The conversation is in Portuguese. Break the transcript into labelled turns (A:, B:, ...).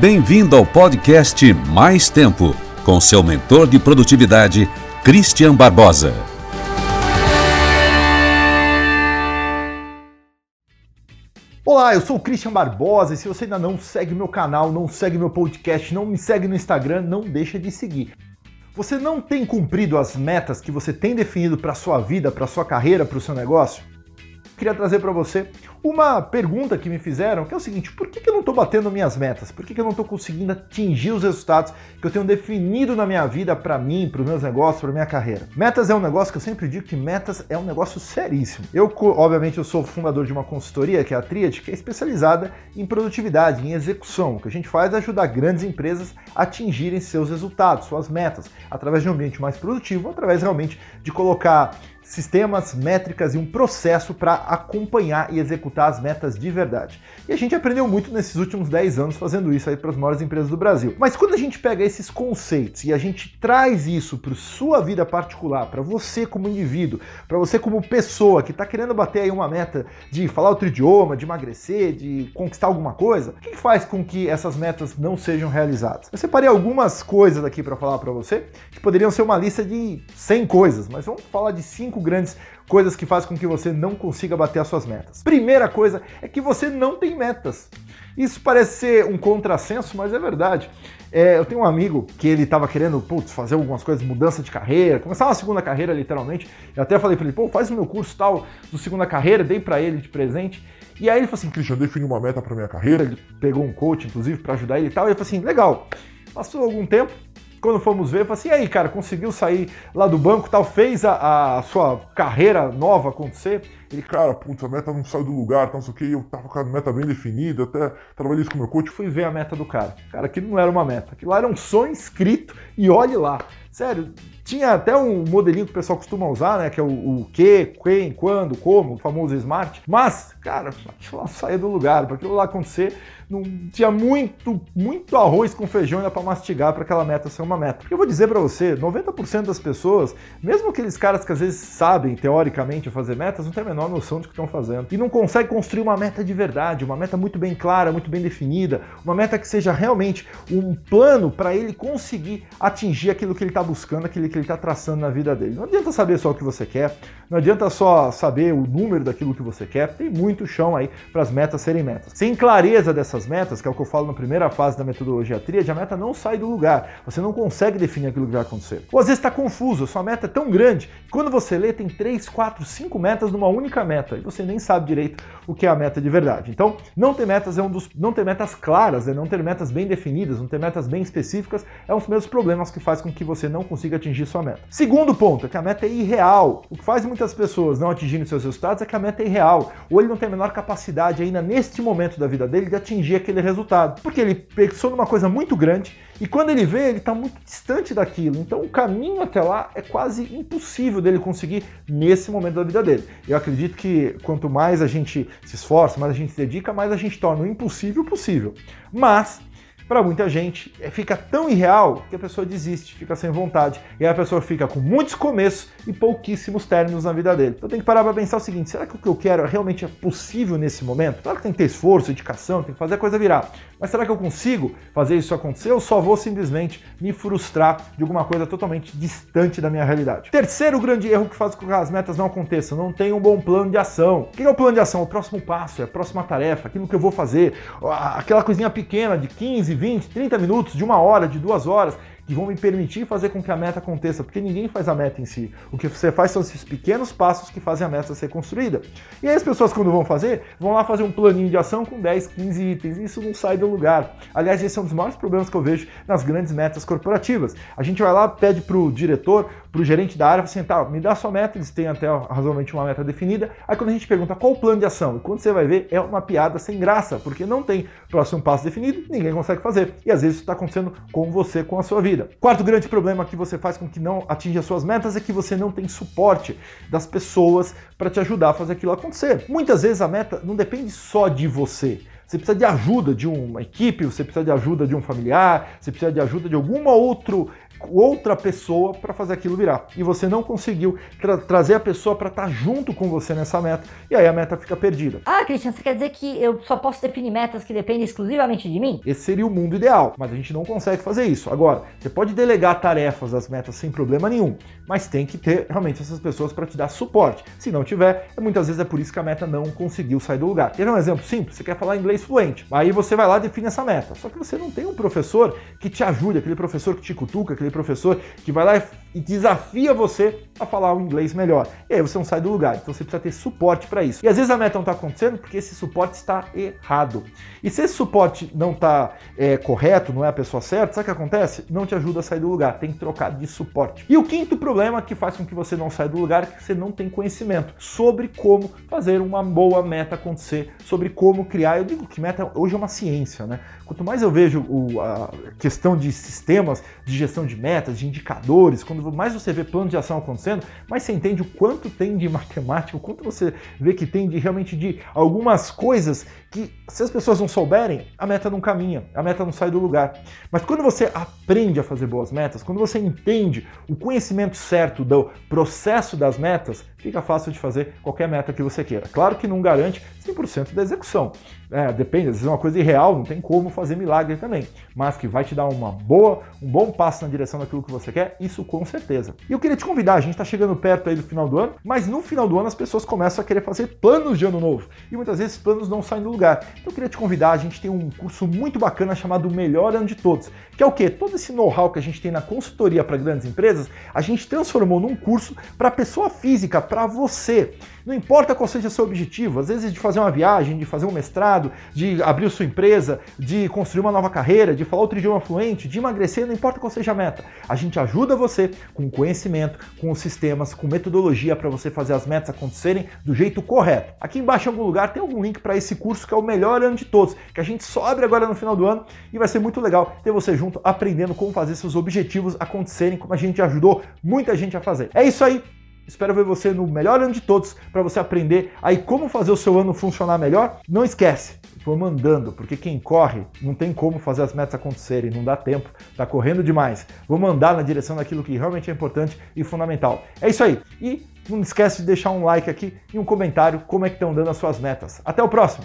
A: Bem-vindo ao podcast Mais Tempo, com seu mentor de produtividade, Christian Barbosa.
B: Olá, eu sou o Christian Barbosa e se você ainda não segue meu canal, não segue meu podcast, não me segue no Instagram, não deixa de seguir. Você não tem cumprido as metas que você tem definido para sua vida, para sua carreira, para o seu negócio? queria trazer para você uma pergunta que me fizeram, que é o seguinte: por que, eu não estou batendo minhas metas? Por que, eu não estou conseguindo atingir os resultados que eu tenho definido na minha vida para mim, para os meus negócios, para minha carreira? Metas é um negócio que eu sempre digo que metas é um negócio seríssimo. Eu, obviamente, eu sou fundador de uma consultoria, que é a Triad, que é especializada em produtividade, em execução. O que a gente faz é ajudar grandes empresas a atingirem seus resultados, suas metas, através de um ambiente mais produtivo, através realmente de colocar sistemas, métricas e um processo para acompanhar e executar as metas de verdade. E a gente aprendeu muito nesses últimos 10 anos fazendo isso aí para as maiores empresas do Brasil. Mas quando a gente pega esses conceitos e a gente traz isso para sua vida particular, para você como indivíduo, para você como pessoa que está querendo bater aí uma meta de falar outro idioma, de emagrecer, de conquistar alguma coisa, o que faz com que essas metas não sejam realizadas? Eu separei algumas coisas aqui para falar para você, que poderiam ser uma lista de 100 coisas, mas vamos falar de cinco cinco grandes coisas que fazem com que você não consiga bater as suas metas. Primeira coisa é que você não tem metas. Isso parece ser um contrassenso, mas é verdade. É, eu tenho um amigo que ele estava querendo putz, fazer algumas coisas, mudança de carreira, começar uma segunda carreira, literalmente. Eu até falei para ele, pô, faz o meu curso tal do segunda carreira, dei para ele de presente. E aí ele falou assim, Christian, defini uma meta para minha carreira. Ele pegou um coach, inclusive, para ajudar ele e tal. E eu falei assim, legal. Passou algum tempo, quando fomos ver, eu falei assim, e aí, cara, conseguiu sair lá do banco tal, fez a, a sua carreira nova acontecer? Ele, cara, putz, a meta não saiu do lugar, não sei o que, eu tava com a meta bem definida, até trabalhei isso com meu coach, fui ver a meta do cara. Cara, aquilo não era uma meta, aquilo lá era um sonho escrito, e olhe lá. Sério, tinha até um modelinho que o pessoal costuma usar, né? Que é o, o que, quem, quando, como, o famoso smart. Mas, cara, aquilo lá saía do lugar. Para aquilo lá acontecer, não tinha muito, muito arroz com feijão ainda para mastigar para aquela meta ser uma meta. Eu vou dizer para você, 90% das pessoas, mesmo aqueles caras que às vezes sabem teoricamente fazer metas, não tem a menor noção de que estão fazendo e não consegue construir uma meta de verdade, uma meta muito bem clara, muito bem definida, uma meta que seja realmente um plano para ele conseguir atingir aquilo que ele está buscando, aquilo que ele está traçando na vida dele. Não adianta saber só o que você quer, não adianta só saber o número daquilo que você quer, tem muito chão aí para as metas serem metas. Sem clareza dessas essas metas, que é o que eu falo na primeira fase da metodologia tríade, a meta não sai do lugar. Você não consegue definir aquilo que vai acontecer. Ou às vezes está confuso, a sua meta é tão grande que quando você lê, tem 3, 4, 5 metas numa única meta e você nem sabe direito o que é a meta de verdade. Então, não ter metas é um dos. não ter metas claras, né? não ter metas bem definidas, não ter metas bem específicas é um dos meus problemas que faz com que você não consiga atingir sua meta. Segundo ponto é que a meta é irreal. O que faz muitas pessoas não atingirem seus resultados é que a meta é irreal. Ou ele não tem a menor capacidade ainda neste momento da vida dele de atingir aquele resultado. Porque ele pensou numa coisa muito grande e quando ele vê, ele está muito distante daquilo. Então o caminho até lá é quase impossível dele conseguir nesse momento da vida dele. Eu acredito que quanto mais a gente se esforça, mais a gente se dedica, mais a gente torna o impossível possível. Mas para muita gente é, fica tão irreal que a pessoa desiste, fica sem vontade. E aí a pessoa fica com muitos começos e pouquíssimos términos na vida dele. Então tem que parar para pensar o seguinte: será que o que eu quero realmente é possível nesse momento? Claro que tem que ter esforço, dedicação, tem que fazer a coisa virar. Mas será que eu consigo fazer isso acontecer ou só vou simplesmente me frustrar de alguma coisa totalmente distante da minha realidade? Terceiro grande erro que faz com que as metas não aconteçam: não tem um bom plano de ação. O que é o plano de ação? O próximo passo, é a próxima tarefa, aquilo que eu vou fazer, aquela coisinha pequena de 15, 20, 30 minutos, de uma hora, de duas horas, que vão me permitir fazer com que a meta aconteça, porque ninguém faz a meta em si. O que você faz são esses pequenos passos que fazem a meta ser construída. E aí as pessoas, quando vão fazer, vão lá fazer um planinho de ação com 10, 15 itens. Isso não sai do lugar. Aliás, esse é um dos maiores problemas que eu vejo nas grandes metas corporativas. A gente vai lá, pede para o diretor, para o gerente da área, assim, tá, me dá sua meta, eles têm até razoavelmente uma meta definida. Aí quando a gente pergunta qual o plano de ação, e quando você vai ver, é uma piada sem graça, porque não tem próximo passo definido, ninguém consegue fazer. E às vezes isso está acontecendo com você, com a sua vida vida. Quarto grande problema que você faz com que não atinja suas metas é que você não tem suporte das pessoas para te ajudar a fazer aquilo acontecer. Muitas vezes a meta não depende só de você. Você precisa de ajuda de uma equipe, você precisa de ajuda de um familiar, você precisa de ajuda de algum outro outra pessoa para fazer aquilo virar. E você não conseguiu tra trazer a pessoa para estar tá junto com você nessa meta. E aí a meta fica perdida.
C: Ah, Christian, você quer dizer que eu só posso definir metas que dependem exclusivamente de mim?
B: Esse seria o mundo ideal, mas a gente não consegue fazer isso. Agora, você pode delegar tarefas das metas sem problema nenhum, mas tem que ter realmente essas pessoas para te dar suporte. Se não tiver, é muitas vezes é por isso que a meta não conseguiu sair do lugar. Quer um exemplo simples? Você quer falar inglês fluente. Aí você vai lá e define essa meta. Só que você não tem um professor que te ajude, aquele professor que te cutuca, aquele professor que vai lá e desafia você a falar o inglês melhor. E aí você não sai do lugar. Então você precisa ter suporte para isso. E às vezes a meta não está acontecendo porque esse suporte está errado. E se esse suporte não está é, correto, não é a pessoa certa, sabe o que acontece? Não te ajuda a sair do lugar. Tem que trocar de suporte. E o quinto problema que faz com que você não saia do lugar é que você não tem conhecimento sobre como fazer uma boa meta acontecer, sobre como criar. Eu digo que meta hoje é uma ciência, né? Quanto mais eu vejo o, a questão de sistemas de gestão de metas, de indicadores, quando mais você vê planos de ação acontecendo, mais você entende o quanto tem de matemática, o quanto você vê que tem de realmente de algumas coisas que, se as pessoas não souberem, a meta não caminha, a meta não sai do lugar. Mas quando você aprende a fazer boas metas, quando você entende o conhecimento certo do processo das metas, fica fácil de fazer qualquer meta que você queira. Claro que não garante 100% da execução. É, depende, às vezes é uma coisa irreal, não tem como fazer milagre também. Mas que vai te dar uma boa, um bom passo na direção daquilo que você quer, isso com certeza. E eu queria te convidar, a gente está chegando perto aí do final do ano, mas no final do ano as pessoas começam a querer fazer planos de ano novo. E muitas vezes planos não saem do lugar. Então eu queria te convidar, a gente tem um curso muito bacana chamado Melhor Ano de Todos, que é o quê? Todo esse know-how que a gente tem na consultoria para grandes empresas, a gente transformou num curso para pessoa física, para você. Não importa qual seja o seu objetivo, às vezes de fazer uma viagem, de fazer um mestrado, de abrir sua empresa, de construir uma nova carreira, de falar outro idioma fluente, de emagrecer, não importa qual seja a meta. A gente ajuda você com conhecimento, com sistemas, com metodologia para você fazer as metas acontecerem do jeito correto. Aqui embaixo em algum lugar tem algum link para esse curso que é o melhor ano de todos, que a gente só abre agora no final do ano e vai ser muito legal ter você junto aprendendo como fazer seus objetivos acontecerem, como a gente ajudou muita gente a fazer. É isso aí. Espero ver você no melhor ano de todos para você aprender aí como fazer o seu ano funcionar melhor. Não esquece, vamos andando, porque quem corre não tem como fazer as metas acontecerem, não dá tempo, tá correndo demais. Vamos andar na direção daquilo que realmente é importante e fundamental. É isso aí. E não esquece de deixar um like aqui e um comentário como é que estão dando as suas metas. Até o próximo.